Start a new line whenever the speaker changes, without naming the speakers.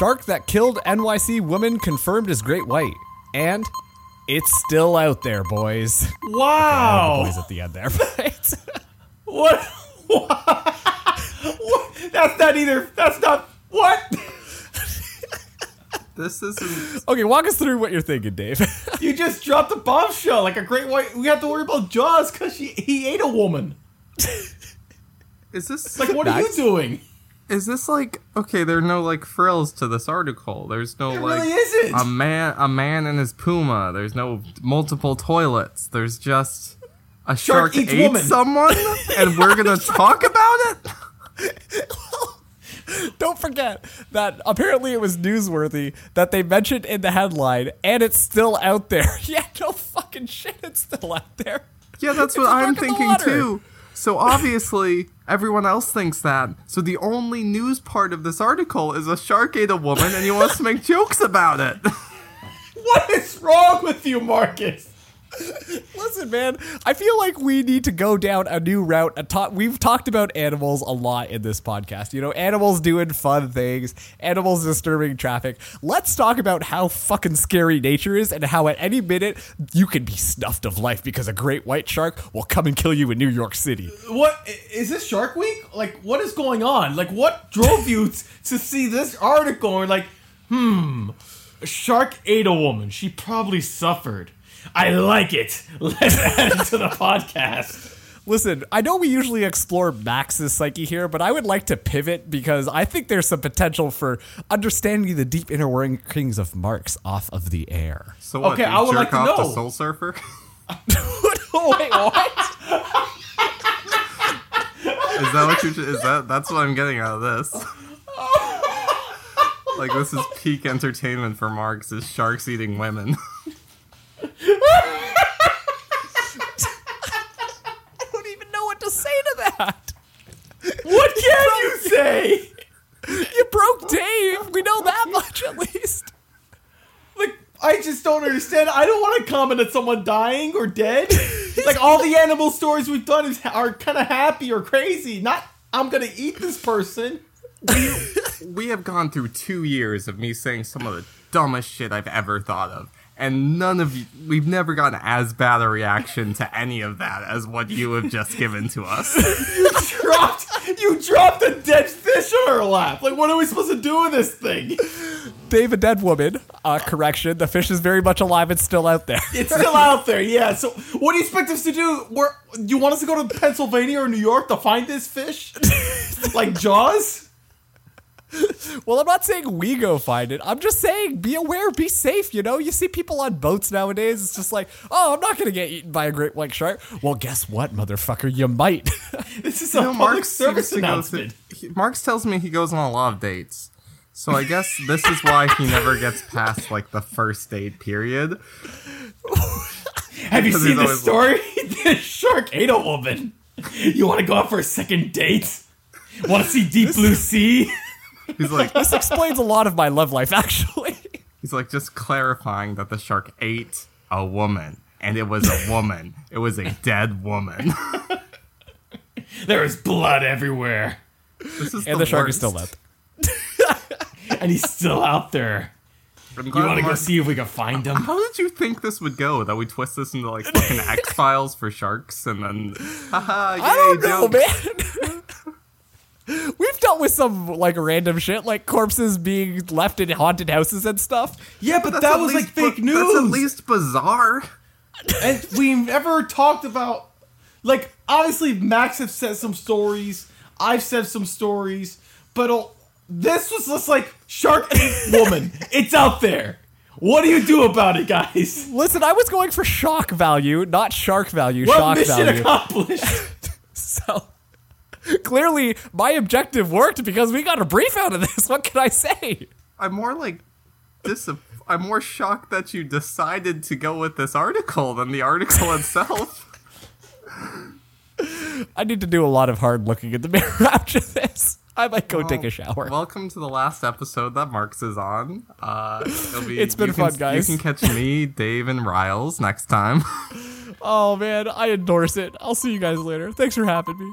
Shark that killed NYC woman confirmed as great white. And it's still out there, boys.
Wow.
Boys at the end there.
What? what? That's not either. That's not. What?
This isn't.
okay, walk us through what you're thinking, Dave.
You just dropped a bombshell like a great white. We have to worry about Jaws because he ate a woman.
Is this
Like, what are you doing?
Is this like okay? There are no like frills to this article. There's no
It
like
really isn't.
a man, a man and his puma. There's no multiple toilets. There's just a
Shark
shark, ate
woman.
someone, and we're gonna talk about it.
Don't forget that apparently it was newsworthy that they mentioned in the headline, and it's still out there. yeah, no fucking shit, it's still out there.
Yeah, that's what I'm
mark in the
thinking too. So obviously everyone else thinks that. So the only news part of this article is a shark ate a woman, and he wants to make jokes about it.
What is wrong with you, Marcus?
Listen, man, I feel like we need to go down a new route. A we've talked about animals a lot in this podcast. You know, animals doing fun things, animals disturbing traffic. Let's talk about how fucking scary nature is and how at any minute you can be snuffed of life because a great white shark will come and kill you in New York City.
What is this Shark Week? Like, what is going on? Like, what drove you to see this article and like, hmm, a shark ate a woman. She probably suffered. I like it. Let's add it to the podcast.
Listen, I know we usually explore Max's psyche here, but I would like to pivot because I think there's some potential for understanding the deep inner workings of Marx off of the air.
So what?
Okay, I would
jerk
like to
off
know.
to Soul Surfer?
wait, what?
Is that what you? Is that that's what I'm getting out of this? Like this is peak entertainment for Marx is sharks eating women.
I don't even know what to say to that.
What can you say?
You broke Dave. We know that much at least.
Like, I just don't understand. I don't want to comment on someone dying or dead. like all the animal stories we've done is, are kind of happy or crazy. Not I'm gonna eat this person.
we have gone through two years of me saying some of the dumbest shit I've ever thought of. And none of you, we've never gotten as bad a reaction to any of that as what you have just given to us.
you dropped you dropped a dead fish on our lap. Like, what are we supposed to do with this thing?
Dave, a dead woman. Uh, correction. The fish is very much alive It's still out there.
It's still out there, yeah. So, what do you expect us to do? Where you want us to go to Pennsylvania or New York to find this fish? like Jaws?
Well, I'm not saying we go find it. I'm just saying be aware, be safe. You know, you see people on boats nowadays. It's just like, oh, I'm not gonna get eaten by a great white shark. Well, guess what, motherfucker? You might.
This is a
You know,
public
Marx
service
seems to
announcement.
through- he- Marx tells me he goes on a lot of dates. So I guess this is why he never gets past like the first date period.
Have you seen
he's
this
always-
story? this shark ate a woman. You want to go out for a second date? Want to see Deep Blue Sea?
He's like
this explains a lot of my love life, actually.
he's like just clarifying that the shark ate a woman. And it was a woman. It was a dead woman.
There is blood everywhere,
This is
And the, shark is still out. there.
and he's still out there. You want to go see if we can find him?
How did you think this would go? That we twist this into like fucking X Files for sharks, and then, haha, yay,
I don't know,
joke.
man. We've dealt with some like random shit, like corpses being left in haunted houses and stuff.
Yeah, but
That's
that was like fake
bu-
news.
That's at least bizarre.
and we never talked about like obviously Max have said some stories, I've said some stories, but uh, this was just like shark ate woman. it's out there. What do you do about it, guys?
Listen, I was going for shock value, not shark value.
Well,
shock
mission
value.
accomplished.
So clearly, my objective worked because we got a brief out of this. What can I say?
I'm more like dis- I'm more shocked that you decided to go with this article than the article itself.
I need to do a lot of hard looking in the mirror after this. I might go take a shower.
Welcome to the last episode that Marx is on. Uh, it'll be,
It's been
you can-
fun, guys.
You can catch me, Dave, and Riles next time.
oh man, I endorse it. I'll see you guys later. Thanks for having me.